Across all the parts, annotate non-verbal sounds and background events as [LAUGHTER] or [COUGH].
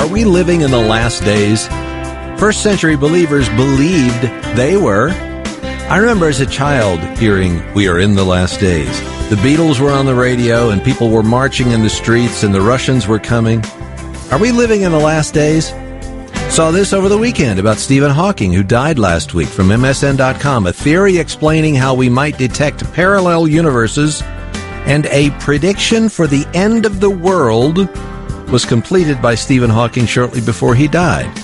Are we living in the last days? First century believers believed they were. I remember as a child hearing, We are in the last days. The Beatles were on the radio and people were marching in the streets and the Russians were coming. Are we living in the last days? Saw this over the weekend about Stephen Hawking, who died last week from MSN.com, a theory explaining how we might detect parallel universes, and a prediction for the end of the world was completed by Stephen Hawking shortly before he died.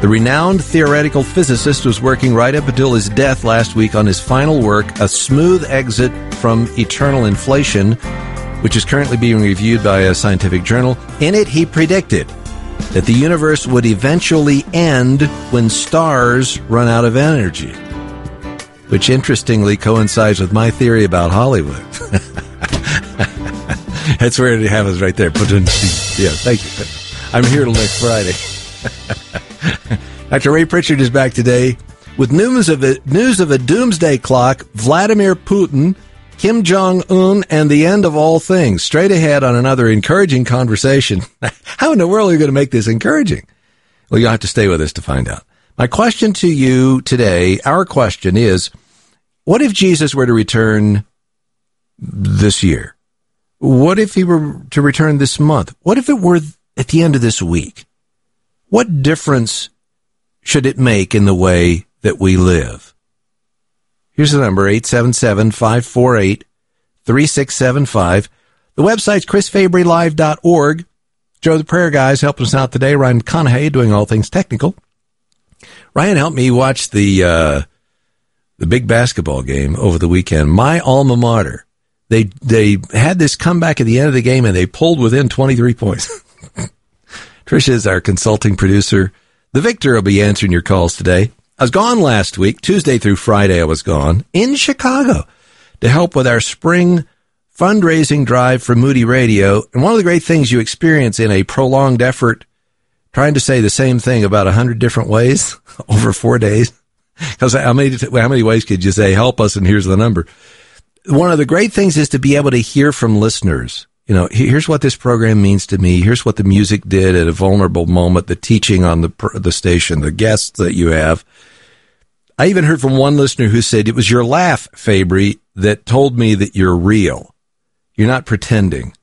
The renowned theoretical physicist was working right up until his death last week on his final work, A Smooth Exit from Eternal Inflation, which is currently being reviewed by a scientific journal. In it, he predicted that the universe would eventually end when stars run out of energy, which interestingly coincides with my theory about Hollywood. [LAUGHS] [LAUGHS] That's where it happens right there. Yeah, thank you. I'm here till next Friday. [LAUGHS] Dr. Ray Pritchard is back today with news of a, news of a doomsday clock, Vladimir Putin, Kim Jong Un, and the end of all things. Straight ahead on another encouraging conversation. [LAUGHS] How in the world are you going to make this encouraging? Well, you'll have to stay with us to find out. My question to you today, our question is, what if Jesus were to return this year? What if he were to return this month? What if it were at the end of this week? What difference should it make in the way that we live? Here's the number, 877-548-3675. The website's chrisfabrylive.org. Joe the Prayer Guys helping us out today. Ryan Conahay doing all things technical. Ryan helped me watch the, uh, the big basketball game over the weekend. My alma mater. They, they had this comeback at the end of the game and they pulled within 23 points. [LAUGHS] Trisha is our consulting producer. The Victor will be answering your calls today. I was gone last week, Tuesday through Friday, I was gone in Chicago to help with our spring fundraising drive for Moody Radio. And one of the great things you experience in a prolonged effort trying to say the same thing about a hundred different ways [LAUGHS] over four days. [LAUGHS] Because how many, how many ways could you say, help us and here's the number? One of the great things is to be able to hear from listeners. You know, here's what this program means to me. Here's what the music did at a vulnerable moment, the teaching on the, the station, the guests that you have. I even heard from one listener who said it was your laugh, Fabry, that told me that you're real. You're not pretending.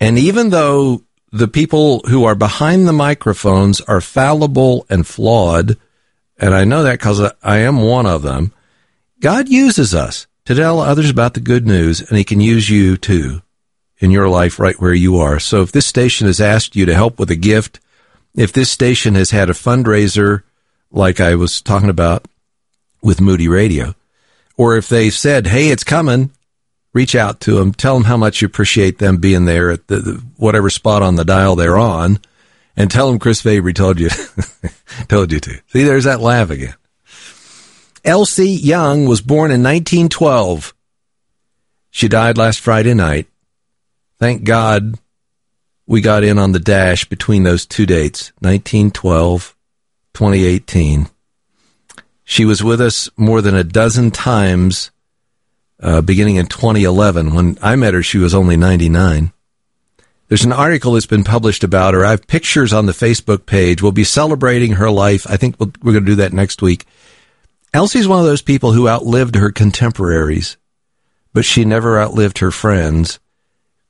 And even though the people who are behind the microphones are fallible and flawed, and I know that because I am one of them, God uses us to tell others about the good news, and He can use you too in your life right where you are. So if this station has asked you to help with a gift, if this station has had a fundraiser like I was talking about with Moody Radio, or if they said, "Hey, it's coming," reach out to them, tell them how much you appreciate them being there at the, the whatever spot on the dial they're on, and tell them Chris Fabry told you [LAUGHS] told you to. See, there's that laugh again. Elsie Young was born in 1912. She died last Friday night. Thank God we got in on the dash between those two dates, 1912, 2018. She was with us more than a dozen times, uh, beginning in 2011. When I met her, she was only 99. There's an article that's been published about her. I have pictures on the Facebook page. We'll be celebrating her life. I think we we are going to do that next week. Elsie's one of those people who outlived her contemporaries, but she never outlived her friends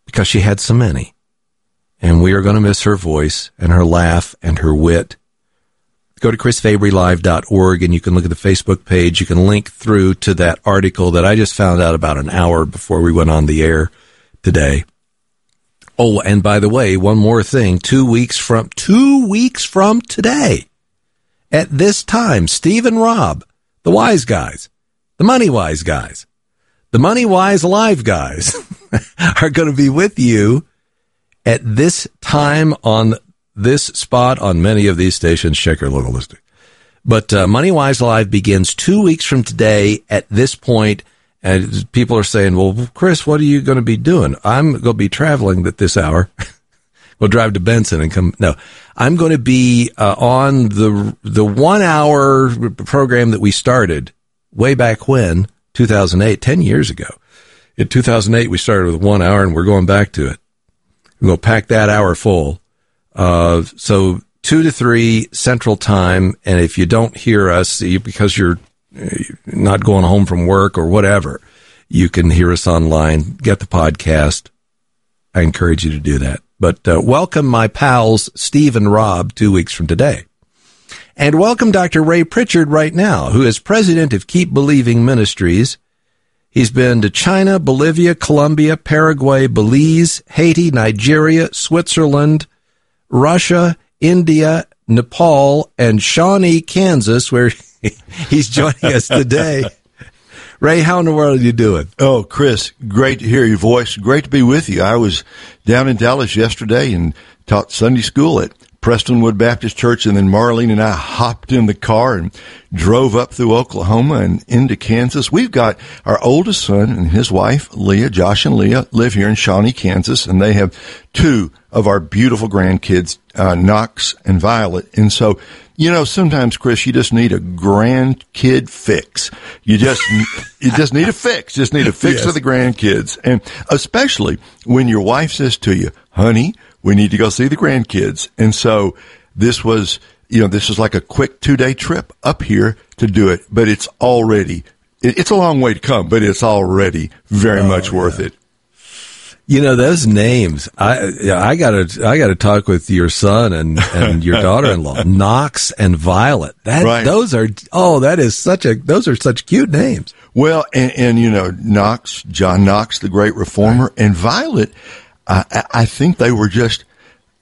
because she had so many. And we are going to miss her voice and her laugh and her wit go to chrisfabrylive.org and you can look at the Facebook page. You can link through to that article that I just found out about an hour before we went on the air today. Oh, and by the way, one more thing. Two weeks from, two weeks from today, at this time, Steve and Rob, the wise guys, the money wise guys, the money wise live guys [LAUGHS] are going to be with you at this time on this spot on many of these stations. Check your local listing. But uh, MoneyWise Live begins two weeks from today at this point. point, and people are saying, "Well, Chris, what are you going to be doing?" I'm going to be traveling at this hour. [LAUGHS] we'll drive to Benson and come. No, I'm going to be uh, on the the one hour program that we started way back when 2008, 10 years ago. In 2008, we started with one hour, and we're going back to it. We'll pack that hour full Uh, so two to three Central Time, and if you don't hear us because you're not going home from work or whatever, you can hear us online. Get the podcast. I encourage you to do that. But uh, welcome my pals Steve and Rob two weeks from today. And welcome Dr. Ray Pritchard right now, who is president of Keep Believing Ministries. He's been to China, Bolivia, Colombia, Paraguay, Belize, Haiti, Nigeria, Switzerland, Russia, India, Nepal, and Shawnee, Kansas, where [LAUGHS] he's joining us today. [LAUGHS] Ray, how in the world are you doing? Oh, Chris, great to hear your voice. Great to be with you. I was down in Dallas yesterday and taught Sunday school at Prestonwood Baptist Church, and then Marlene and I hopped in the car and drove up through Oklahoma and into Kansas. We've got our oldest son and his wife, Leah, Josh and Leah, live here in Shawnee, Kansas, and they have two of our beautiful grandkids, uh, Knox and Violet. And so, you know, sometimes, Chris, you just need a grandkid fix. You just, [LAUGHS] you just need a fix. Just need a fix yes. for the grandkids. And especially when your wife says to you, honey, we need to go see the grandkids. And so this was, you know, this was like a quick two day trip up here to do it, but it's already, it's a long way to come, but it's already very oh, much worth yeah. it. You know those names. I I gotta I gotta talk with your son and, and your [LAUGHS] daughter-in-law, Knox and Violet. That right. those are oh that is such a those are such cute names. Well, and, and you know Knox, John Knox, the great reformer, right. and Violet. I, I think they were just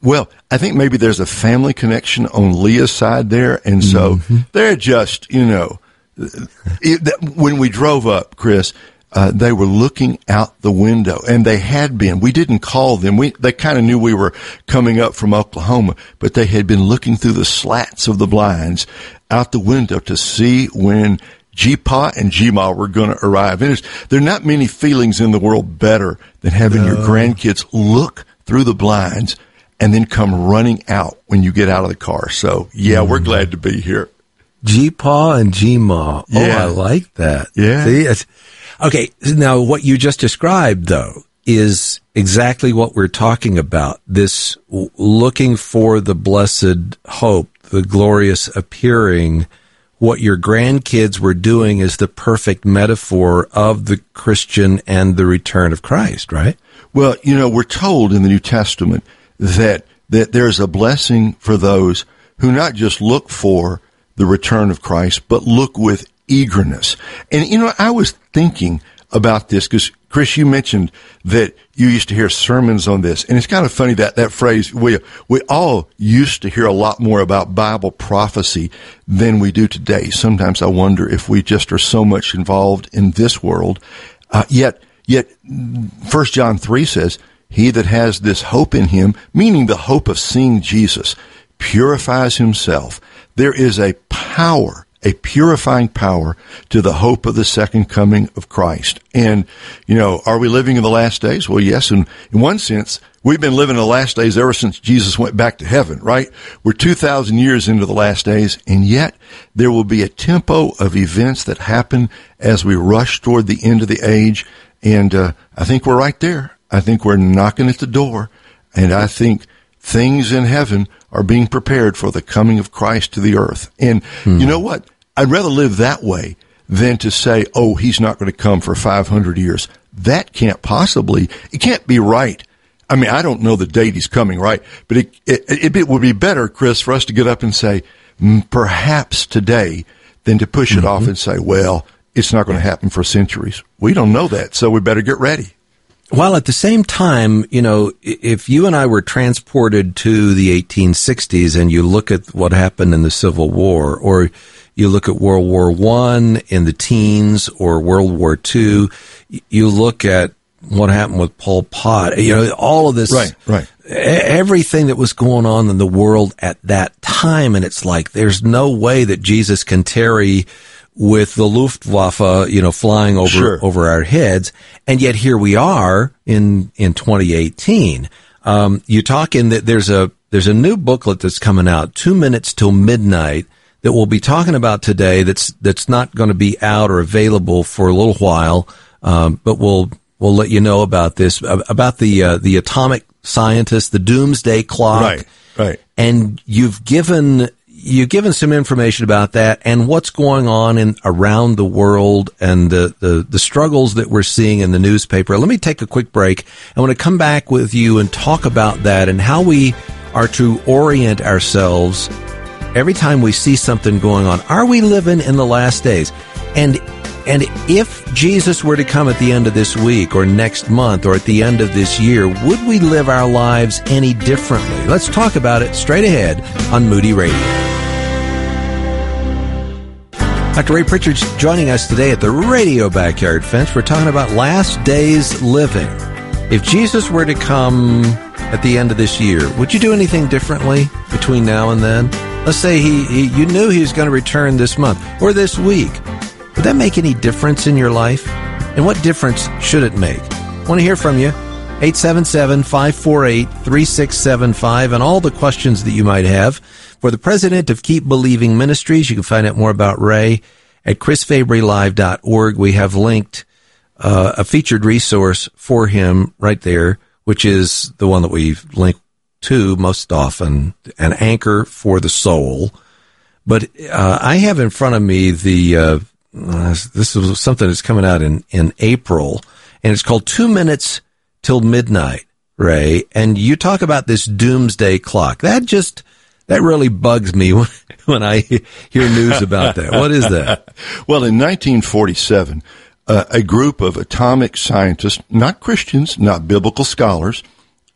well, I think maybe there's a family connection on Leah's side there, and so mm-hmm. they're just you know it, when we drove up, Chris uh, they were looking out the window and they had been. We didn't call them. We, they kind of knew we were coming up from Oklahoma, but they had been looking through the slats of the blinds out the window to see when G-Pa and G-Ma were going to arrive. And there are not many feelings in the world better than having no. your grandkids look through the blinds and then come running out when you get out of the car. So yeah, mm. we're glad to be here. G-Pa and G-Ma. Yeah. Oh, I like that. Yeah. See, Okay. Now what you just described though is exactly what we're talking about. This looking for the blessed hope, the glorious appearing. What your grandkids were doing is the perfect metaphor of the Christian and the return of Christ, right? Well, you know, we're told in the New Testament that, that there's a blessing for those who not just look for the return of Christ, but look with eagerness. And, you know, I was thinking about this because Chris, you mentioned that you used to hear sermons on this, and it's kind of funny that that phrase we we all used to hear a lot more about Bible prophecy than we do today. Sometimes I wonder if we just are so much involved in this world. Uh, yet, yet, First John three says, "He that has this hope in him, meaning the hope of seeing Jesus, purifies himself." There is a power a purifying power to the hope of the second coming of Christ. And, you know, are we living in the last days? Well, yes. And in one sense, we've been living in the last days ever since Jesus went back to heaven, right? We're 2,000 years into the last days, and yet there will be a tempo of events that happen as we rush toward the end of the age. And uh, I think we're right there. I think we're knocking at the door. And I think things in heaven are being prepared for the coming of Christ to the earth. And hmm. you know what? I'd rather live that way than to say, oh, he's not going to come for 500 years. That can't possibly, it can't be right. I mean, I don't know the date he's coming, right? But it, it, it would be better, Chris, for us to get up and say, perhaps today, than to push it mm-hmm. off and say, well, it's not going to happen for centuries. We don't know that, so we better get ready. While at the same time, you know, if you and I were transported to the 1860s and you look at what happened in the Civil War, or you look at World War One in the teens or World War Two, you look at what happened with Pol Pot, you know, all of this, right, right. Everything that was going on in the world at that time. And it's like, there's no way that Jesus can tarry with the Luftwaffe, you know, flying over sure. over our heads, and yet here we are in in 2018. Um, you talk in that there's a there's a new booklet that's coming out, two minutes till midnight, that we'll be talking about today. That's that's not going to be out or available for a little while, um, but we'll we'll let you know about this about the uh, the atomic scientist, the doomsday clock. Right, right. And you've given you've given some information about that and what's going on in around the world and the, the, the struggles that we're seeing in the newspaper. Let me take a quick break. I want to come back with you and talk about that and how we are to orient ourselves every time we see something going on. Are we living in the last days? And and if Jesus were to come at the end of this week or next month or at the end of this year, would we live our lives any differently? Let's talk about it straight ahead on Moody Radio. Dr. Ray Pritchard's joining us today at the Radio Backyard Fence. We're talking about last days living. If Jesus were to come at the end of this year, would you do anything differently between now and then? Let's say he, he you knew he was going to return this month or this week. Would that make any difference in your life? And what difference should it make? I want to hear from you. 877-548-3675 and all the questions that you might have. For the president of Keep Believing Ministries, you can find out more about Ray at chrisfabrylive.org. We have linked uh, a featured resource for him right there, which is the one that we link to most often, an anchor for the soul. But uh, I have in front of me the uh, uh, this is something that's coming out in, in April, and it's called Two Minutes Till Midnight, Ray. And you talk about this doomsday clock. That just, that really bugs me [LAUGHS] when, when I hear news about that. What is that? [LAUGHS] well, in 1947, uh, a group of atomic scientists, not Christians, not biblical scholars,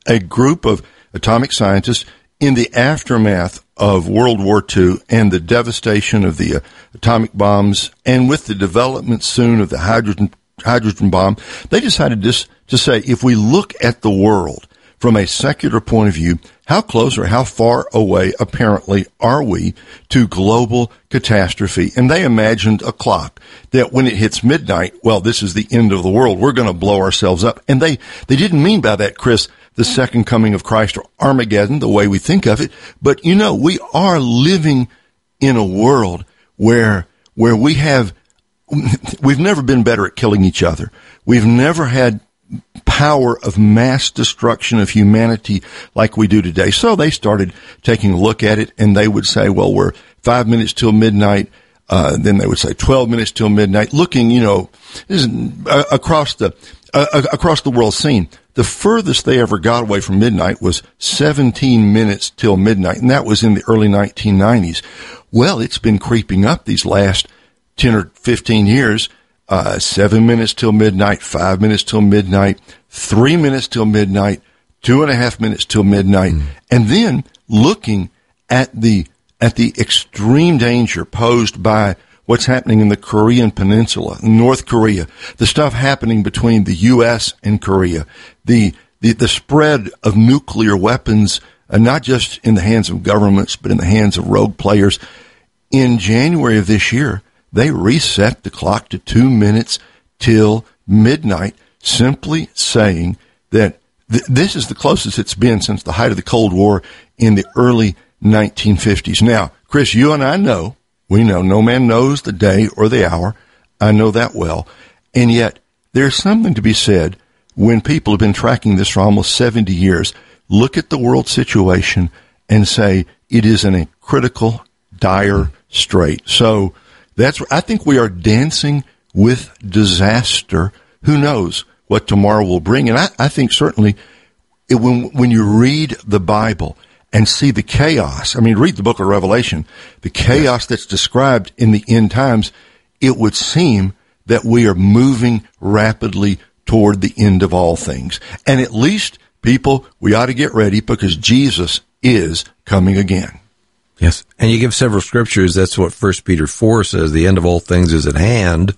a group of atomic scientists in the aftermath of World War II and the devastation of the uh, atomic bombs, and with the development soon of the hydrogen hydrogen bomb, they decided just to say, if we look at the world from a secular point of view, how close or how far away apparently are we to global catastrophe? And they imagined a clock that when it hits midnight, well, this is the end of the world. We're going to blow ourselves up. And they, they didn't mean by that, Chris, the second coming of Christ or Armageddon, the way we think of it. But you know, we are living in a world where, where we have, [LAUGHS] we've never been better at killing each other. We've never had power of mass destruction of humanity like we do today. So they started taking a look at it and they would say, well, we're five minutes till midnight. Uh, then they would say 12 minutes till midnight, looking, you know, uh, across the, uh, uh, across the world scene. The furthest they ever got away from midnight was 17 minutes till midnight, and that was in the early 1990s. Well, it's been creeping up these last 10 or 15 years. Uh, seven minutes till midnight, five minutes till midnight, three minutes till midnight, two and a half minutes till midnight, mm. and then looking at the at the extreme danger posed by what's happening in the Korean Peninsula, North Korea, the stuff happening between the U.S. and Korea, the, the, the spread of nuclear weapons, uh, not just in the hands of governments, but in the hands of rogue players. In January of this year, they reset the clock to two minutes till midnight, simply saying that th- this is the closest it's been since the height of the Cold War in the early 1950s. Now, Chris, you and I know we know no man knows the day or the hour. I know that well. And yet, there's something to be said when people have been tracking this for almost 70 years, look at the world situation and say it is in a critical, dire strait. So that's, I think we are dancing with disaster. Who knows what tomorrow will bring? And I, I think certainly it, when, when you read the Bible, and see the chaos. I mean, read the book of Revelation, the chaos that's described in the end times, it would seem that we are moving rapidly toward the end of all things. And at least, people, we ought to get ready because Jesus is coming again. Yes. And you give several scriptures. That's what First Peter 4 says. The end of all things is at hand.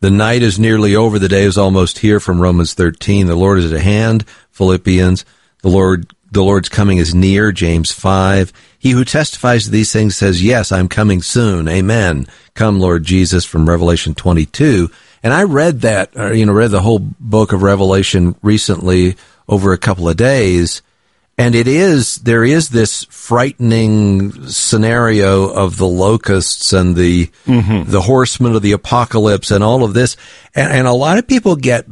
The night is nearly over. The day is almost here from Romans 13. The Lord is at hand. Philippians. The Lord the Lord's coming is near, James 5. He who testifies to these things says, Yes, I'm coming soon. Amen. Come, Lord Jesus, from Revelation 22. And I read that, or, you know, read the whole book of Revelation recently over a couple of days. And it is, there is this frightening scenario of the locusts and the, mm-hmm. the horsemen of the apocalypse and all of this. And, and a lot of people get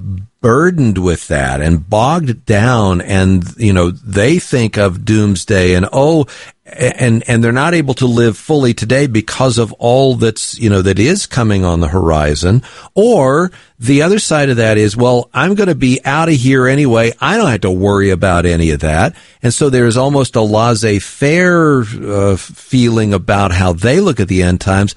burdened with that and bogged down and, you know, they think of doomsday and, oh, and, and they're not able to live fully today because of all that's, you know, that is coming on the horizon. Or the other side of that is, well, I'm going to be out of here anyway. I don't have to worry about any of that. And so there's almost a laissez faire uh, feeling about how they look at the end times.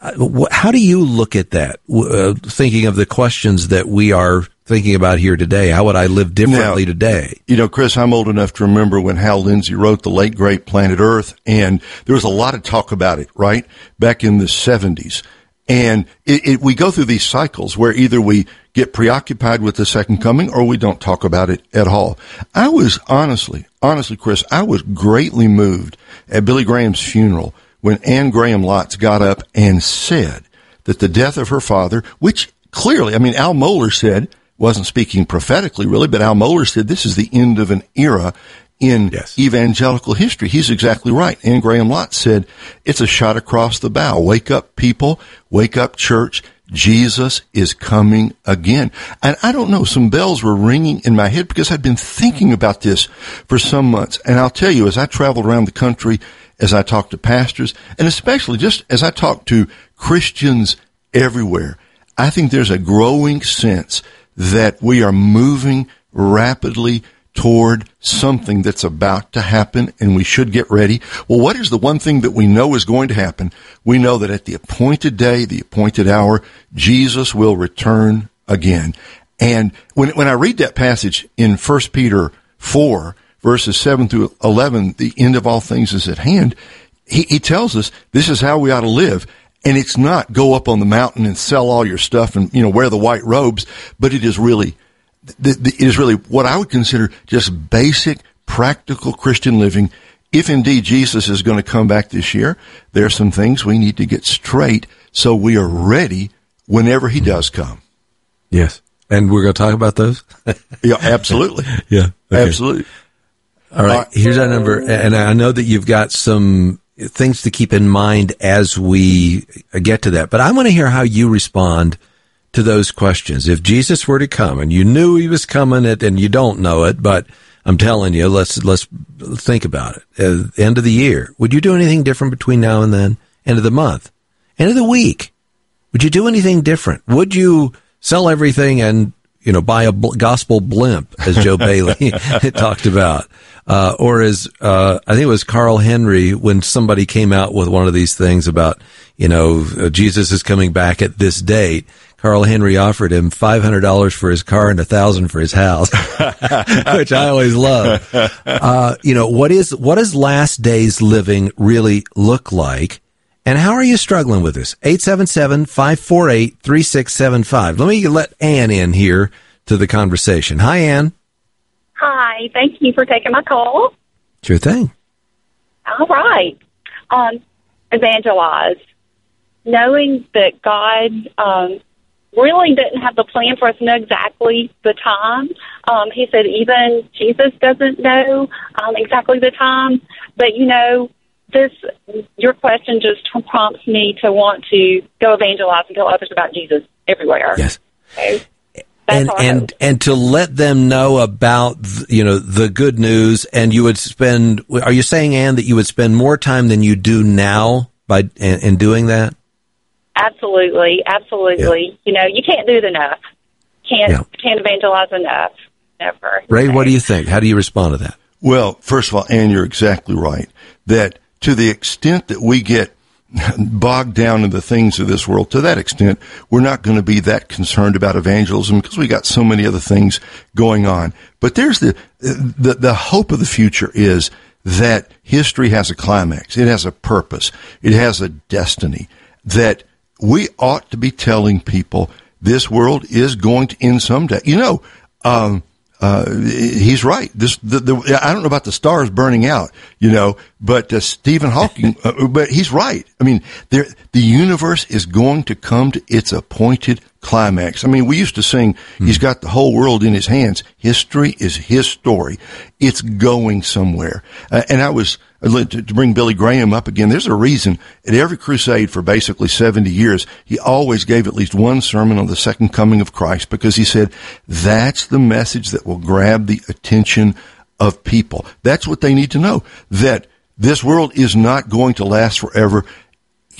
Uh, how do you look at that? Uh, thinking of the questions that we are thinking about here today. How would I live differently now, today? You know, Chris, I'm old enough to remember when Hal Lindsey wrote the late great Planet Earth, and there was a lot of talk about it, right? Back in the 70s. And it, it, we go through these cycles where either we get preoccupied with the second coming or we don't talk about it at all. I was honestly, honestly, Chris, I was greatly moved at Billy Graham's funeral when Anne Graham Lotz got up and said that the death of her father, which clearly, I mean, Al Mohler said, wasn't speaking prophetically really, but Al Mohler said this is the end of an era in yes. evangelical history. He's exactly right. Anne Graham Lotz said, it's a shot across the bow. Wake up, people. Wake up, church. Jesus is coming again. And I don't know, some bells were ringing in my head because I'd been thinking about this for some months. And I'll tell you, as I traveled around the country as I talk to pastors, and especially just as I talk to Christians everywhere, I think there's a growing sense that we are moving rapidly toward something that's about to happen and we should get ready. Well, what is the one thing that we know is going to happen? We know that at the appointed day, the appointed hour, Jesus will return again. And when, when I read that passage in 1 Peter 4, verses 7 through 11, the end of all things is at hand, he, he tells us this is how we ought to live. And it's not go up on the mountain and sell all your stuff and, you know, wear the white robes, but it is really, it is really what I would consider just basic, practical Christian living. If indeed Jesus is going to come back this year, there are some things we need to get straight so we are ready whenever he does come. Yes. And we're going to talk about those? yeah, absolutely. [LAUGHS] yeah. Okay. Absolutely. All right, here's our number, and I know that you've got some things to keep in mind as we get to that. But I want to hear how you respond to those questions. If Jesus were to come, and you knew he was coming, it and you don't know it, but I'm telling you, let's let's think about it. At the end of the year, would you do anything different between now and then? End of the month, end of the week, would you do anything different? Would you sell everything and you know buy a gospel blimp, as Joe [LAUGHS] Bayly [LAUGHS] talked about? Uh, or as uh, I think it was Carl Henry when somebody came out with one of these things about you know uh, Jesus is coming back at this date. Carl Henry offered him five hundred dollars for his car and a thousand for his house, [LAUGHS] which I always love. Uh, you know what is what does last days living really look like? And how are you struggling with this? 877-548-3675. Let me let Ann in here to the conversation. Hi, Ann. Hi, thank you for taking my call. Sure thing. All right. Um, evangelize. Knowing that God um, really didn't have the plan for us to know exactly the time. Um, he said even Jesus doesn't know um, exactly the time. But, you know, this, your question just prompts me to want to go evangelize and tell others about Jesus everywhere. Yes. Okay? and and and to let them know about you know the good news and you would spend are you saying Anne that you would spend more time than you do now by in, in doing that absolutely absolutely yeah. you know you can't do it enough can't yeah. can't evangelize enough never ray okay. what do you think how do you respond to that well first of all Anne you're exactly right that to the extent that we get bogged down in the things of this world to that extent, we're not going to be that concerned about evangelism because we got so many other things going on. But there's the, the, the hope of the future is that history has a climax. It has a purpose. It has a destiny that we ought to be telling people this world is going to end someday. You know, um, uh, he's right. This, the, the, I don't know about the stars burning out, you know, but uh, Stephen Hawking, [LAUGHS] uh, but he's right. I mean, there, the universe is going to come to its appointed climax. I mean, we used to sing, he's got the whole world in his hands. History is his story. It's going somewhere. Uh, and I was, to, bring Billy Graham up again, there's a reason at every crusade for basically 70 years, he always gave at least one sermon on the second coming of Christ because he said, that's the message that will grab the attention of people. That's what they need to know. That this world is not going to last forever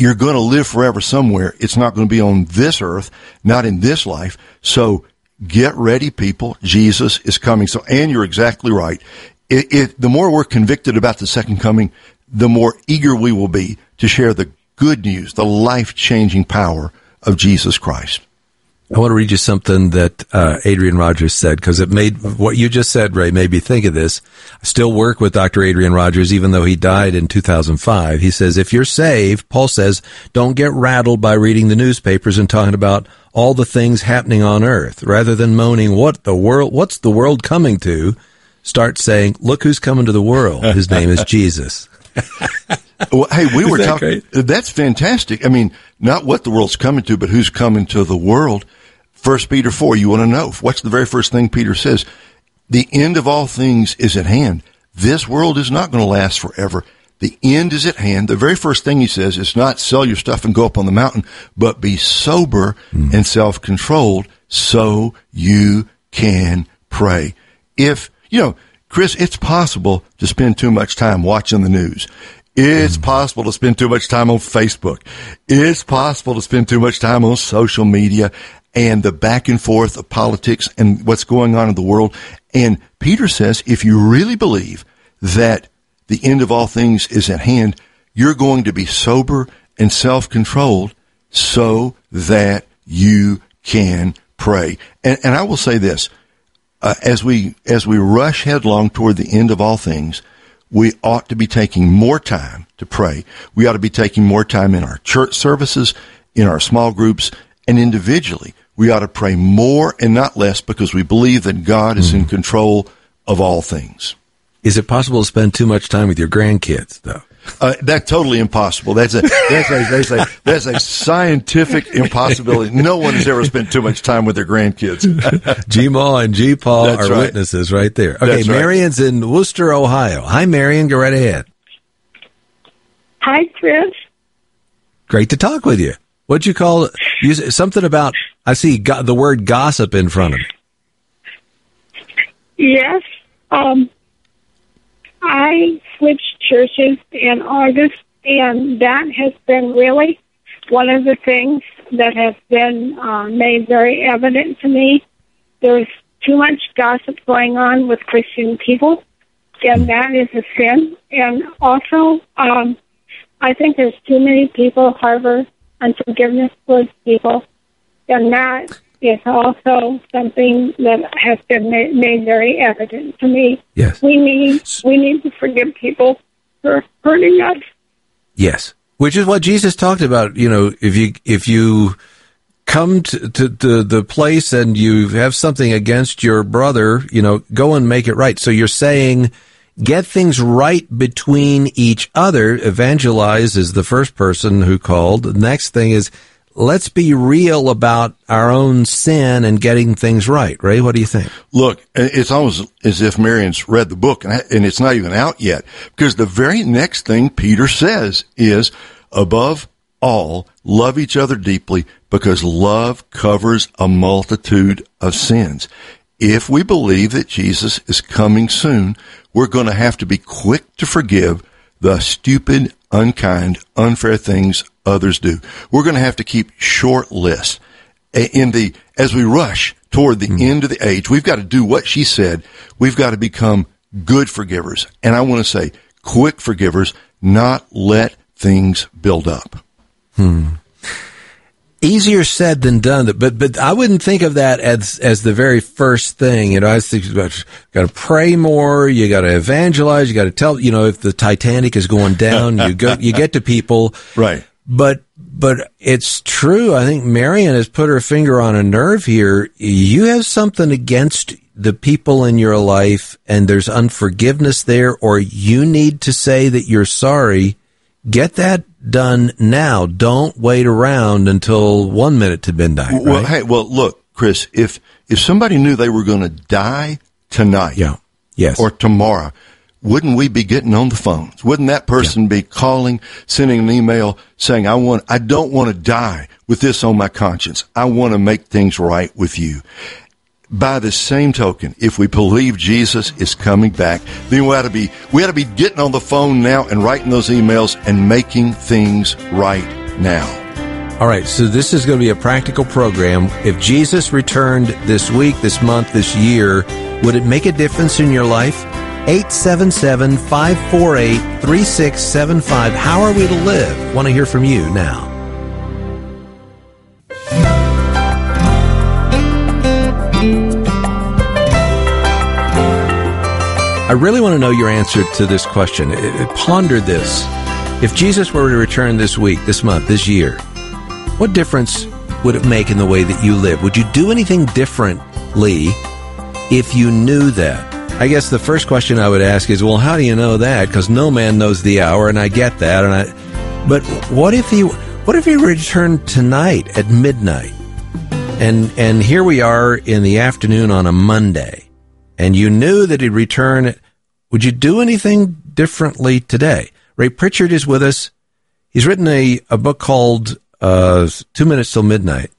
you're going to live forever somewhere. It's not going to be on this earth, not in this life. So get ready, people. Jesus is coming. So, and you're exactly right. It, it, the more we're convicted about the second coming, the more eager we will be to share the good news, the life changing power of Jesus Christ. I want to read you something that uh, Adrian Rogers said because it made what you just said, Ray, made me think of this. I still work with Dr. Adrian Rogers, even though he died in 2005. He says, if you're saved, Paul says, don't get rattled by reading the newspapers and talking about all the things happening on earth. Rather than moaning, what the world, what's the world coming to? Start saying, look who's coming to the world. His name is Jesus. [LAUGHS] well, hey, we were talking. That's fantastic. I mean, not what the world's coming to, but who's coming to the world. First Peter 4, you want to know. What's the very first thing Peter says? The end of all things is at hand. This world is not going to last forever. The end is at hand. The very first thing he says is not sell your stuff and go up on the mountain, but be sober mm. and self-controlled so you can pray. If, you know, Chris, it's possible to spend too much time watching the news. It's mm. possible to spend too much time on Facebook. It's possible to spend too much time on social media and the back and forth of politics and what's going on in the world. And Peter says, if you really believe that the end of all things is at hand, you're going to be sober and self-controlled so that you can pray. And, and I will say this, uh, as we, as we rush headlong toward the end of all things, we ought to be taking more time to pray. We ought to be taking more time in our church services, in our small groups, and individually we ought to pray more and not less because we believe that God is in hmm. control of all things. Is it possible to spend too much time with your grandkids, though? Uh, that's totally impossible. That's a that's a, that's a that's a scientific impossibility. No one has ever spent too much time with their grandkids. [LAUGHS] G Ma and G Paul are right. witnesses right there. Okay, that's Marion's in Wooster, Ohio. Hi, Marion. Go right ahead. Hi, Chris. Great to talk with you. What'd you call it? You, something about I see go- the word gossip in front of me. Yes. Um, I switched churches in August, and that has been really one of the things that has been uh, made very evident to me. There's too much gossip going on with Christian people, and that is a sin. And also, um, I think there's too many people harbor unforgiveness towards people and that is also something that has been made, very evident to me. Yes, we need we need to forgive people for hurting us. Yes, which is what Jesus talked about. You know, if you if you come to, to, to, the place and you have something against your brother, you know, go and make it right. So you're saying get things right between each other. Evangelize is the first person who called. The next thing is let's be real about our own sin and getting things right. Ray, what do you think? Look, it's almost as if Marion's read the book and it's not even out yet because the very next thing Peter says is above all, love each other deeply because love covers a multitude of sins. If we believe that Jesus is coming soon, we're going to have to be quick to forgive the stupid, unkind, unfair things others do. We're going to have to keep short lists. In the, as we rush toward the mm. end of the age, we've got to do what she said. We've got to become good forgivers. And I want to say quick forgivers, not let things build up. Hmm easier said than done. But but I wouldn't think of that as as the very first thing. You know, I think about got to pray more. You got to evangelize. You got to tell. You know, if the Titanic is going down, you go. You get to people. [LAUGHS] Right. But but it's true. I think Marion has put her finger on a nerve here. You have something against the people in your life, and there's unforgiveness there, or you need to say that you're sorry. Get that done now. Don't wait around until one minute to midnight. Well, right? hey, well, look, Chris, if if somebody knew they were going to die tonight, yeah, yes, or tomorrow, wouldn't we be getting on the phones? Wouldn't that person yeah. be calling, sending an email saying, "I want, I don't want to die with this on my conscience. I want to make things right with you." By the same token, if we believe Jesus is coming back, then we ought to be we ought to be getting on the phone now and writing those emails and making things right now. All right, so this is going to be a practical program. If Jesus returned this week, this month, this year, would it make a difference in your life? 877 548 3675. How are we to live? Want to hear from you now. I really want to know your answer to this question. Ponder this. If Jesus were to return this week, this month, this year, what difference would it make in the way that you live? Would you do anything differently if you knew that? I guess the first question I would ask is, well, how do you know that? Because no man knows the hour, and I get that. And I, but what if he, what if he returned tonight at midnight? And and here we are in the afternoon on a Monday and you knew that he'd return, would you do anything differently today? Ray Pritchard is with us. He's written a, a book called uh, Two Minutes Till Midnight.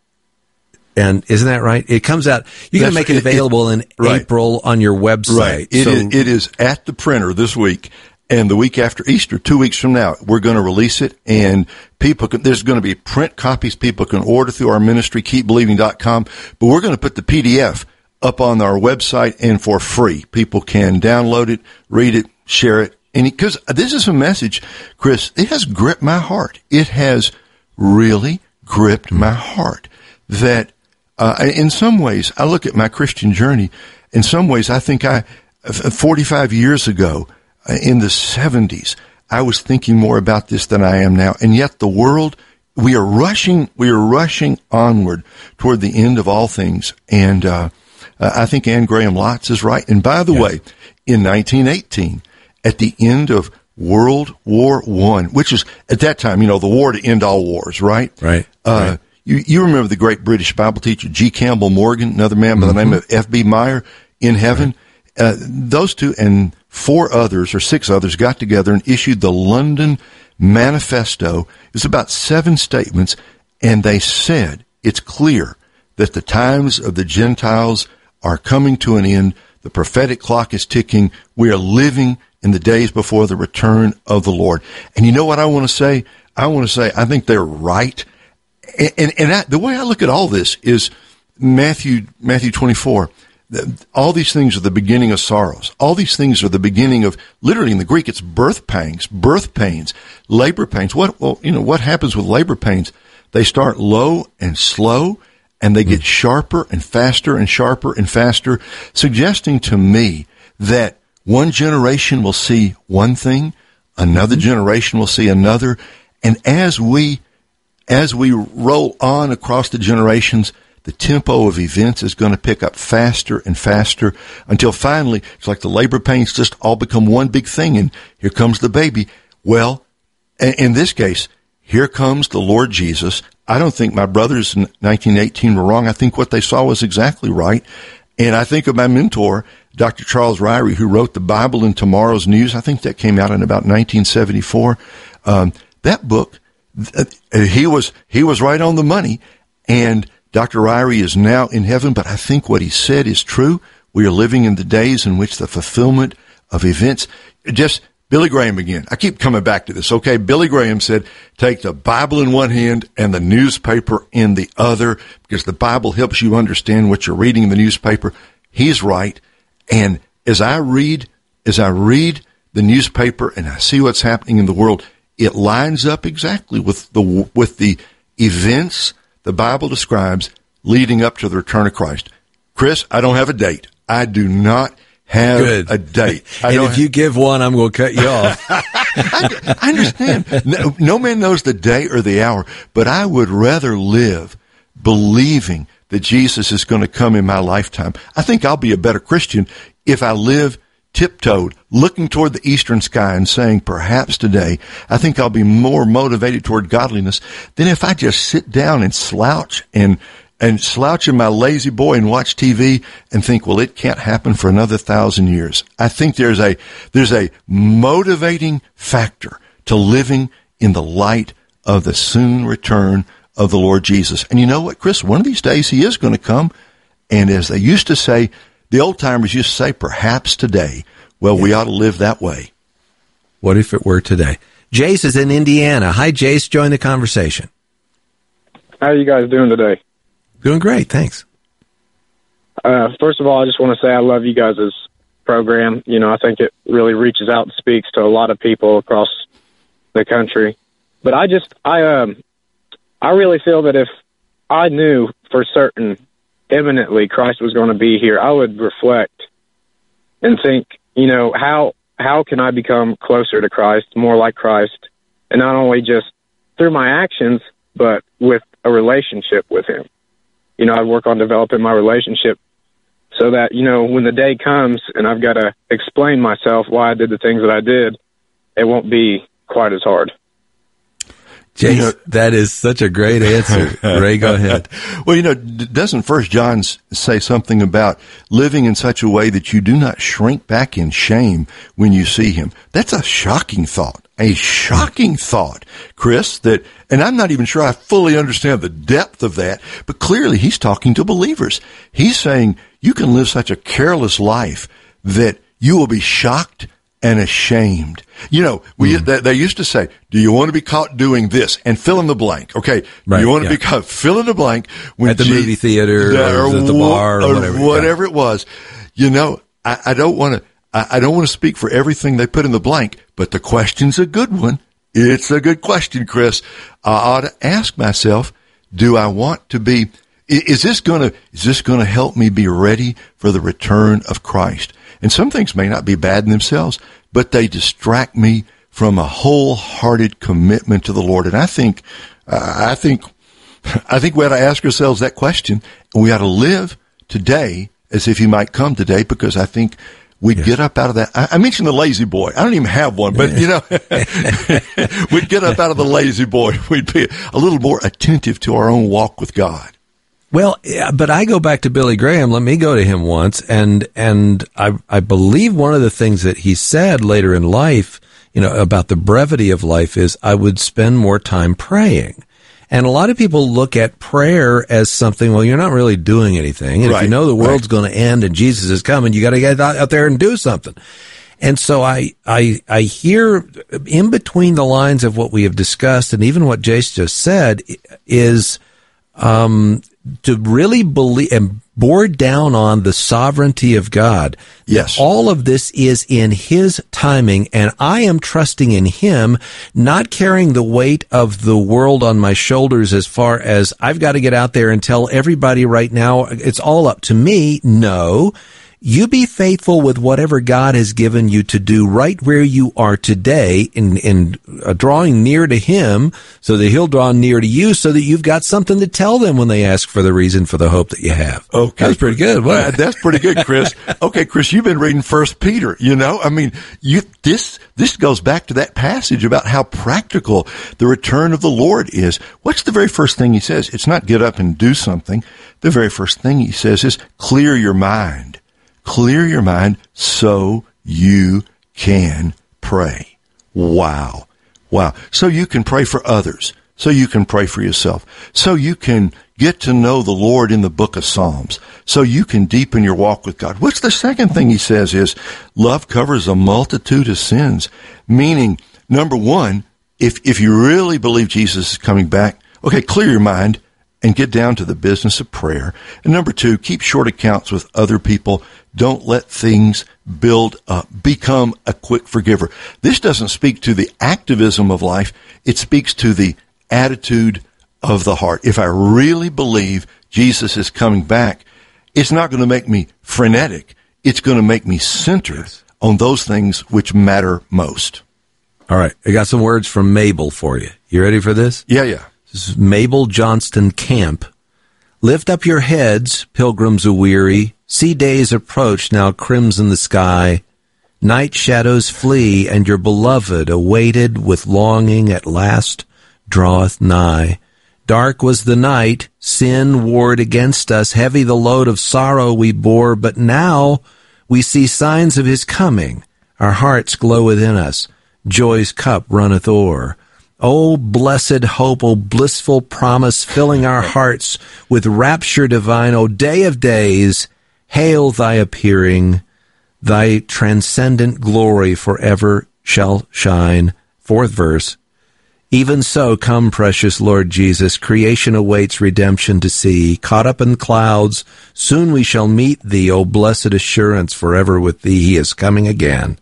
And isn't that right? It comes out. You're going to make it available it, it, in right. April on your website. Right. It, so, is, it is at the printer this week. And the week after Easter, two weeks from now, we're going to release it. And people can, there's going to be print copies people can order through our ministry, keepbelieving.com. But we're going to put the PDF up on our website and for free. People can download it, read it, share it. And because this is a message, Chris, it has gripped my heart. It has really gripped my heart that, uh, in some ways, I look at my Christian journey. In some ways, I think I, 45 years ago, uh, in the 70s, I was thinking more about this than I am now. And yet the world, we are rushing, we are rushing onward toward the end of all things. And, uh, uh, I think Anne Graham Lotz is right. And by the yes. way, in 1918, at the end of World War One, which is at that time, you know, the war to end all wars, right? Right. Uh, right. You, you remember the great British Bible teacher G. Campbell Morgan, another man by mm-hmm. the name of F.B. Meyer in heaven. Right. Uh, those two and four others or six others got together and issued the London Manifesto. It's about seven statements, and they said it's clear that the times of the Gentiles are coming to an end. The prophetic clock is ticking. We are living in the days before the return of the Lord. And you know what I want to say? I want to say I think they're right. And, and, and I, the way I look at all this is Matthew, Matthew 24. All these things are the beginning of sorrows. All these things are the beginning of, literally in the Greek, it's birth pangs, birth pains, labor pains. What, well, you know, what happens with labor pains? They start low and slow and they get sharper and faster and sharper and faster, suggesting to me that one generation will see one thing, another mm-hmm. generation will see another, and as we as we roll on across the generations, the tempo of events is going to pick up faster and faster until finally it's like the labor pains just all become one big thing and here comes the baby. Well, in this case, here comes the Lord Jesus I don't think my brothers in 1918 were wrong. I think what they saw was exactly right. And I think of my mentor, Dr. Charles Ryrie, who wrote the Bible and Tomorrow's News. I think that came out in about 1974. Um, that book, uh, he was he was right on the money. And Dr. Ryrie is now in heaven, but I think what he said is true. We are living in the days in which the fulfillment of events just Billy Graham again. I keep coming back to this. Okay. Billy Graham said, take the Bible in one hand and the newspaper in the other because the Bible helps you understand what you're reading in the newspaper. He's right. And as I read, as I read the newspaper and I see what's happening in the world, it lines up exactly with the, with the events the Bible describes leading up to the return of Christ. Chris, I don't have a date. I do not have Good. a date. [LAUGHS] I and if you give one, I'm going to cut you off. I, [LAUGHS] I, understand. No, no man knows the day or the hour, but I would rather live believing that Jesus is going to come in my lifetime. I think I'll be a better Christian if I live tiptoed, looking toward the eastern sky and saying, perhaps today, I think I'll be more motivated toward godliness than if I just sit down and slouch and and slouch in my lazy boy and watch TV and think, well, it can't happen for another thousand years. I think there's a, there's a motivating factor to living in the light of the soon return of the Lord Jesus. And you know what, Chris? One of these days he is going to come. And as they used to say, the old timers used to say, perhaps today. Well, yeah. we ought to live that way. What if it were today? Jace is in Indiana. Hi, Jace. Join the conversation. How are you guys doing today? Doing great, thanks. Uh, first of all, I just want to say I love you guys' program. You know, I think it really reaches out and speaks to a lot of people across the country. But I just, I, um, I really feel that if I knew for certain imminently Christ was going to be here, I would reflect and think, you know, how how can I become closer to Christ, more like Christ, and not only just through my actions, but with a relationship with Him you know, I'd work on developing my relationship so that, you know, when the day comes and I've got to explain myself why I did the things that I did, it won't be quite as hard. Jace, you know, that is such a great answer. [LAUGHS] Ray, go ahead. well, you know, doesn't First John say something about living in such a way that you do not shrink back in shame when you see him? That's a shocking thought a shocking thought, Chris, that, and I'm not even sure I fully understand the depth of that, but clearly he's talking to believers. He's saying you can live such a careless life that you will be shocked and ashamed. You know, we mm. they, they, used to say, "Do you want to be caught doing this?" and fill in the blank. Okay, right, do you want to yeah. be caught fill in the blank when at the G- movie theater or, or, at the bar or, or whatever, whatever yeah. it was. You know, I, I don't want to. I, don't want to speak for everything they put in the blank, but the question's a good one. It's a good question, Chris. I ought to ask myself, do I want to be, is this gonna, is this gonna help me be ready for the return of Christ? And some things may not be bad in themselves, but they distract me from a wholehearted commitment to the Lord. And I think, uh, I think, [LAUGHS] I think we ought to ask ourselves that question and we ought to live today as if he might come today because I think We'd yes. get up out of that. I, I, mentioned the lazy boy. I don't even have one, but you know, [LAUGHS] we'd get up out of the lazy boy. We'd be a little more attentive to our own walk with God. Well, yeah, but I go back to Billy Graham. Let me go to him once, and and I I believe one of the things that he said later in life, you know, about the brevity of life is I would spend more time praying. And a lot of people look at prayer as something, well, you're not really doing anything. And right, if you know the world's right. going to end and Jesus is coming, you got to get out there and do something. And so I, I, I hear in between the lines of what we have discussed and even what Jace just said is, um, to really believe and bore down on the sovereignty of God. Yes. All of this is in His timing, and I am trusting in Him, not carrying the weight of the world on my shoulders as far as I've got to get out there and tell everybody right now it's all up to me. No you be faithful with whatever God has given you to do right where you are today in, in uh, drawing near to Him so that He'll draw near to you so that you've got something to tell them when they ask for the reason for the hope that you have. Okay. That's pretty good. Uh, that's pretty good, Chris. [LAUGHS] okay, Chris, you've been reading First Peter, you know? I mean, you, this, this goes back to that passage about how practical the return of the Lord is. What's the very first thing he says? It's not get up and do something. The very first thing he says is clear your mind clear your mind so you can pray. Wow. Wow. So you can pray for others. So you can pray for yourself. So you can get to know the Lord in the book of Psalms. So you can deepen your walk with God. What's the second thing he says is love covers a multitude of sins. Meaning, number one, if, if you really believe Jesus is coming back, okay, clear your mind and get down to the business of prayer. And number two, keep short accounts with other people. Don't let things build up. Become a quick forgiver. This doesn't speak to the activism of life. It speaks to the attitude of the heart. If I really believe Jesus is coming back, it's not going to make me frenetic. It's going to make me center on those things which matter most. All right. I got some words from Mabel for you. You ready for this? Yeah, yeah. Mabel Johnston Camp. Lift up your heads, pilgrims aweary. See days approach, now crimson the sky. Night shadows flee, and your beloved, awaited with longing, at last draweth nigh. Dark was the night, sin warred against us, heavy the load of sorrow we bore, but now we see signs of his coming. Our hearts glow within us. Joy's cup runneth o'er. O blessed hope, O blissful promise, filling our hearts with rapture divine, O day of days, hail thy appearing. Thy transcendent glory forever shall shine. Fourth verse. Even so, come, precious Lord Jesus. Creation awaits redemption to see. Caught up in clouds, soon we shall meet thee. O blessed assurance, forever with thee. He is coming again.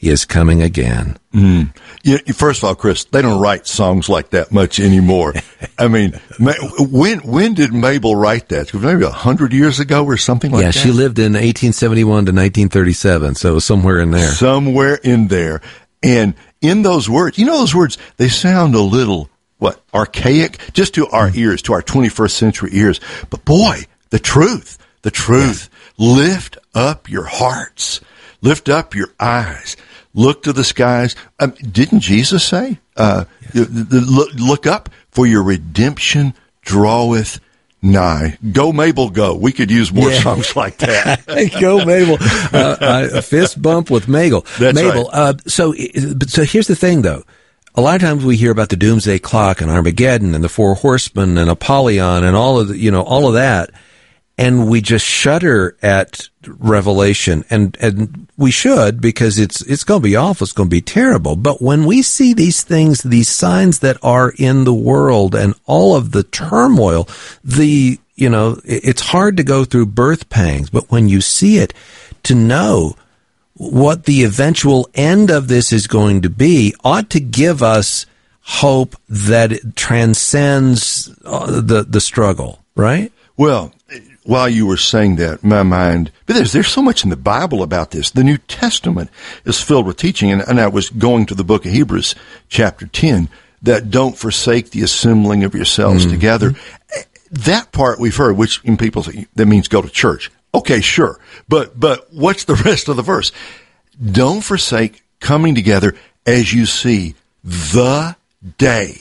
Is coming again. Mm. You, first of all, Chris, they don't write songs like that much anymore. I mean, [LAUGHS] when when did Mabel write that? Maybe a hundred years ago or something like yeah, that. Yeah, she lived in 1871 to 1937, so somewhere in there. Somewhere in there, and in those words, you know, those words, they sound a little, what, archaic, just to our ears, to our 21st century ears. But boy, the truth, the truth, yes. lift up your hearts, lift up your eyes, look to the skies. Um, didn't Jesus say, uh, yes. look, look up for your redemption draweth nigh. Go Mabel, go. We could use more yeah. [LAUGHS] songs like that. [LAUGHS] go Mabel. Uh, a fist bump with Mabel. That's Mabel. Right. Uh, so, so here's the thing, though. A lot of times we hear about the Doomsday Clock and Armageddon and the Four Horsemen and Apollyon and all of the, you know all of that, and we just shudder at Revelation, and and we should because it's it's going to be awful. It's going to be terrible. But when we see these things, these signs that are in the world, and all of the turmoil, the you know, it's hard to go through birth pangs. But when you see it, to know what the eventual end of this is going to be ought to give us hope that transcends uh, the the struggle, right? Well, while you were saying that, my mind, but there's, there's so much in the Bible about this. The New Testament is filled with teaching, and, and I was going to the book of Hebrews, chapter 10, that don't forsake the assembling of yourselves mm-hmm. together. That part we've heard, which in people say, that means go to church. Okay, sure. But, but what's the [LAUGHS] rest of the verse? Don't forsake coming together as you see the day,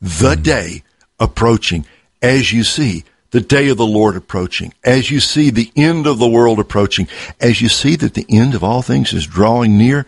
the mm-hmm. day approaching, as you see the day of the Lord approaching, as you see the end of the world approaching, as you see that the end of all things is drawing near,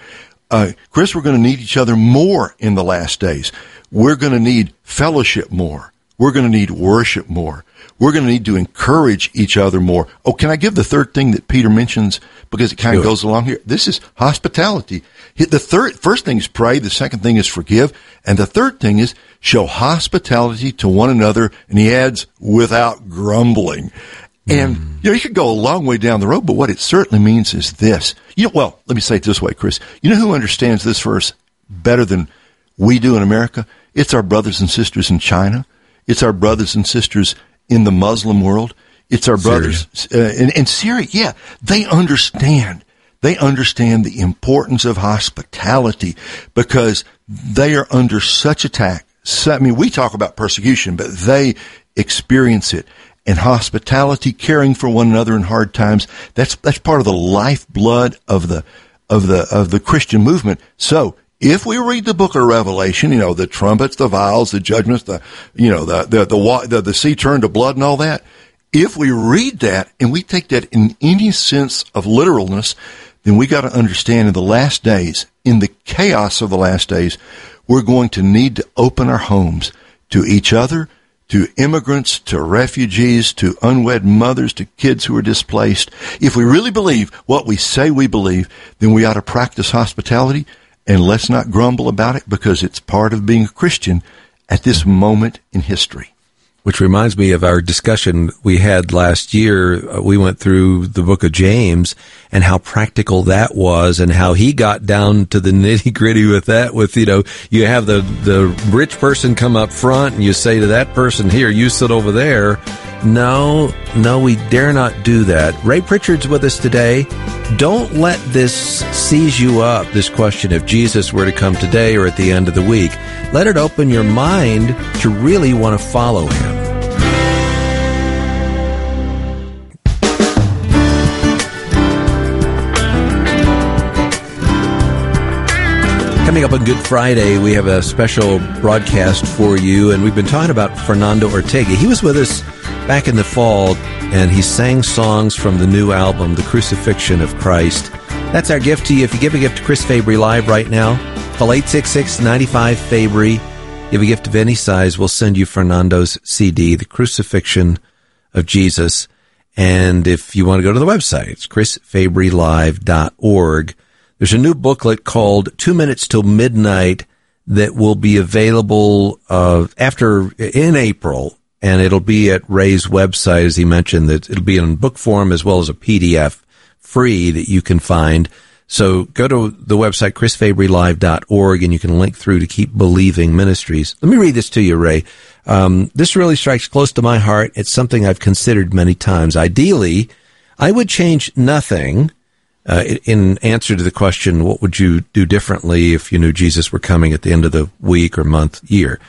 uh, Chris, we're going to need each other more in the last days. We're going to need fellowship more. We're going to need worship more. We're going to need to encourage each other more. Oh, can I give the third thing that Peter mentions because it kind of goes along here? This is hospitality. The third, first thing is pray. The second thing is forgive. And the third thing is show hospitality to one another. And he adds without grumbling. And, mm. you know, you could go a long way down the road, but what it certainly means is this. You know, well, let me say it this way, Chris. You know who understands this verse better than we do in America? It's our brothers and sisters in China. It's our brothers and sisters in the Muslim world. It's our brothers uh, in, in Syria. Yeah, they understand they understand the importance of hospitality because they are under such attack. So, I mean, we talk about persecution, but they experience it. And hospitality, caring for one another in hard times, that's, that's part of the lifeblood of the, of the, of the Christian movement. So, if we read the book of Revelation, you know, the trumpets, the vials, the judgments, the, you know, the, the, the, the, the sea turned to blood and all that, if we read that and we take that in any sense of literalness, then we got to understand in the last days, in the chaos of the last days, we're going to need to open our homes to each other, to immigrants, to refugees, to unwed mothers, to kids who are displaced. If we really believe what we say we believe, then we ought to practice hospitality and let's not grumble about it because it's part of being a Christian at this moment in history. Which reminds me of our discussion we had last year. Uh, we went through the book of James and how practical that was and how he got down to the [LAUGHS] nitty gritty with that. With, you know, you have the, the rich person come up front and you say to that person, here, you sit over there. No, no, we dare not do that. Ray Pritchard's with us today. Don't let this seize you up, this question if Jesus were to come today or at the end of the week. Let it open your mind to really want to follow him. Coming up on Good Friday, we have a special broadcast for you, and we've been talking about Fernando Ortega. He was with us back in the fall, and he sang songs from the new album, The Crucifixion of Christ. That's our gift to you. If you give a gift to Chris Fabry live right now, call 866 95 Fabry. Give a gift of any size, we'll send you Fernando's CD, The Crucifixion of Jesus. And if you want to go to the website, it's chrisfabrylive.org. There's a new booklet called Two Minutes Till Midnight that will be available uh, after in April, and it'll be at Ray's website, as he mentioned. That it'll be in book form as well as a PDF free that you can find. So go to the website chrisfabrylive.org and you can link through to Keep Believing Ministries. Let me read this to you, Ray. Um, this really strikes close to my heart. It's something I've considered many times. Ideally, I would change nothing uh, in answer to the question, what would you do differently if you knew Jesus were coming at the end of the week or month, year?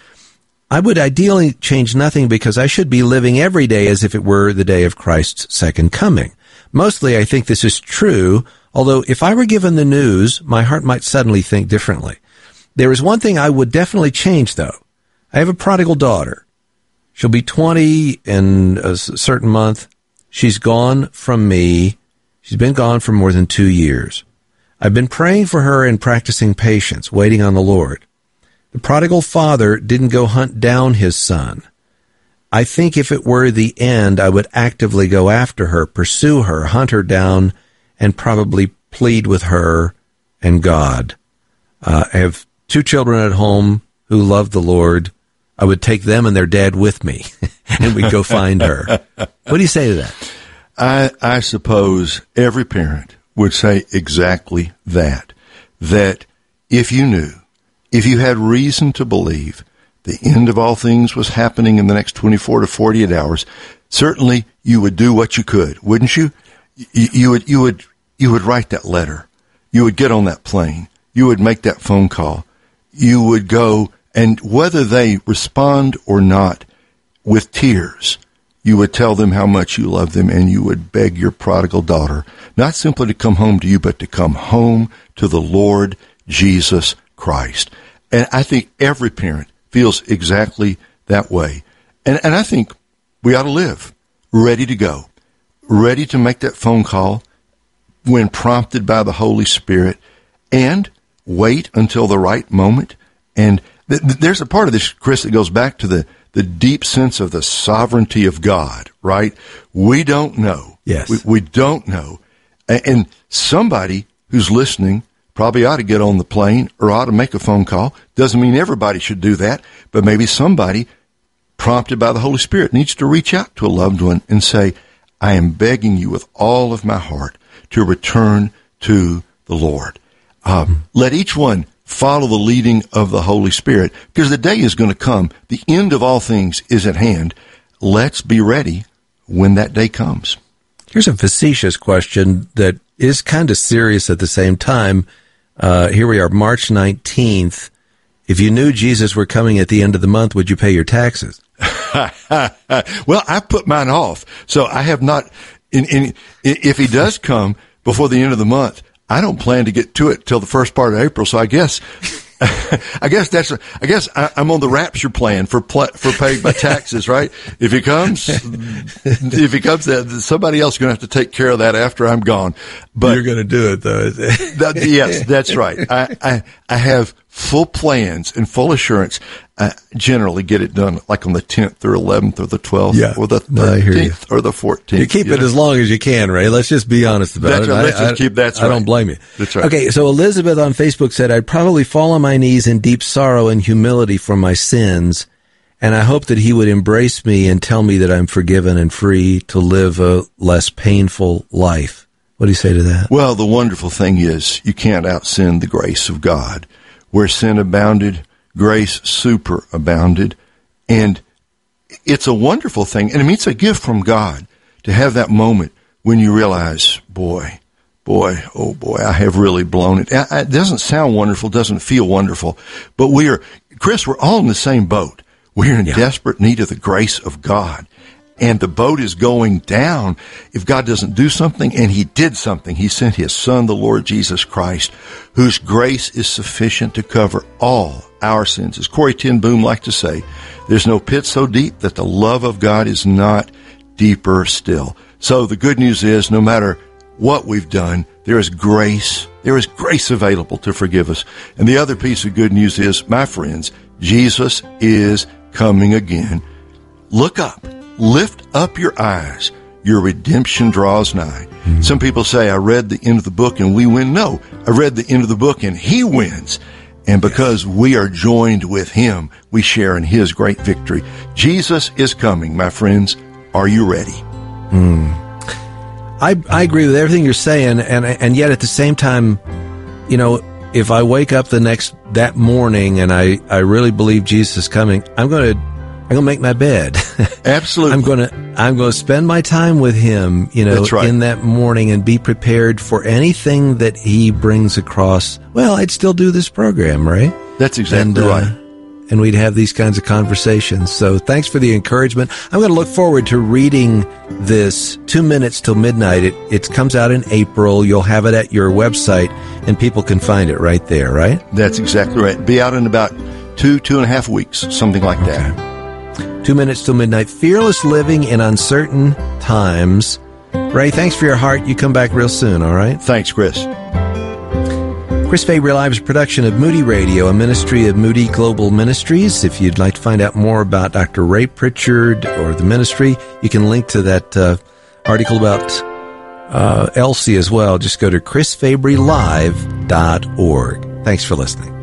I would ideally change nothing because I should be living every day as if it were the day of Christ's second coming. Mostly, I think this is true, although if I were given the news, my heart might suddenly think differently. There is one thing I would definitely change, though. I have a prodigal daughter. She'll be 20 in a certain month. She's gone from me She's been gone for more than two years. I've been praying for her and practicing patience, waiting on the Lord. The prodigal father didn't go hunt down his son. I think if it were the end, I would actively go after her, pursue her, hunt her down, and probably plead with her and God. Uh, I have two children at home who love the Lord. I would take them and their dad with me, [LAUGHS] and we'd go find her. What do you say to that? I, I suppose every parent would say exactly that. That if you knew, if you had reason to believe the end of all things was happening in the next 24 to 48 hours, certainly you would do what you could, wouldn't you? You, you would, you would, you would write that letter. You would get on that plane. You would make that phone call. You would go and whether they respond or not with tears, you would tell them how much you love them and you would beg your prodigal daughter not simply to come home to you, but to come home to the Lord Jesus Christ. And I think every parent feels exactly that way. And, and I think we ought to live ready to go, ready to make that phone call when prompted by the Holy Spirit and wait until the right moment. And th- there's a part of this, Chris, that goes back to the the deep sense of the sovereignty of God, right? We don't know. Yes. We, we don't know. And somebody who's listening probably ought to get on the plane or ought to make a phone call. Doesn't mean everybody should do that, but maybe somebody prompted by the Holy Spirit needs to reach out to a loved one and say, I am begging you with all of my heart to return to the Lord. Uh, let each one follow the leading of the Holy Spirit because the day is going to come. The end of all things is at hand. Let's be ready when that day comes. Here's a facetious question that is kind of serious at the same time. Uh, here we are, March 19th. If you knew Jesus were coming at the end of the month, would you pay your taxes? [LAUGHS] well, I put mine off. So I have not, in, in, if he does come before the end of the month, I don't plan to get to it till the first part of April. So I guess, [LAUGHS] I guess that's, I guess I, am on the rapture plan for pl- for paying my taxes, right? If it comes, [LAUGHS] if it comes, that somebody else is going to have to take care of that after I'm gone. But you're going to do it though. that, yes, that's right. I, I, I have full plans and full assurance. I generally get it done like on the 10th or 11th or the 12th yeah. or the 13th or the 14th. You keep you it know? as long as you can, Ray. Let's just be honest about that's it. Right. Let's I, just keep that. I, right. don't blame you. That's right. Okay, so Elizabeth on Facebook said, I'd probably fall on my knees in deep sorrow and humility for my sins. And I hope that he would embrace me and tell me that I'm forgiven and free to live a less painful life. What do you say to that? Well, the wonderful thing is you can't out sin the grace of God. Where sin abounded, grace superabounded. And it's a wonderful thing. And I mean, it's a gift from God to have that moment when you realize, boy, boy, oh boy, I have really blown it. It doesn't sound wonderful, doesn't feel wonderful, but we are, Chris, we're all in the same boat. We're in yeah. desperate need of the grace of God. And the boat is going down if God doesn't do something. And He did something. He sent His Son, the Lord Jesus Christ, whose grace is sufficient to cover all our sins. As Corrie ten Boom liked to say, there's no pit so deep that the love of God is not deeper still. So the good news is no matter what we've done, there is grace. There is grace available to forgive us. And the other piece of good news is, my friends, Jesus is coming again. Look up. Lift up your eyes. Your redemption draws nigh. Mm-hmm. Some people say, I read the end of the book and we win. No, I read the end of the book and he wins. And because we are joined with him, we share in his great victory. Jesus is coming, my friends. Are you ready? Mm. I, I agree with everything you're saying, and and yet at the same time, you know, if I wake up the next that morning and I, I really believe Jesus is coming, I'm gonna I'm gonna make my bed. [LAUGHS] Absolutely, I'm gonna I'm gonna spend my time with Him, you know, right. in that morning and be prepared for anything that He brings across. Well, I'd still do this program, right? That's exactly and, uh, right and we'd have these kinds of conversations. So thanks for the encouragement. I'm going to look forward to reading this two minutes till midnight. It, it comes out in April. You'll have it at your website and people can find it right there, right? That's exactly right. Be out in about two, two and a half weeks, something like okay. that. Two minutes till midnight. Fearless living in uncertain times. Ray, thanks for your heart. You come back real soon, all right? Thanks, Chris. Chris Fabry Live is a production of Moody Radio, a ministry of Moody Global Ministries. If you'd like to find out more about Dr. Ray Pritchard or the ministry, you can link to that uh, article about uh, Elsie as well. Just go to chrisfabrylive.org. Thanks for listening.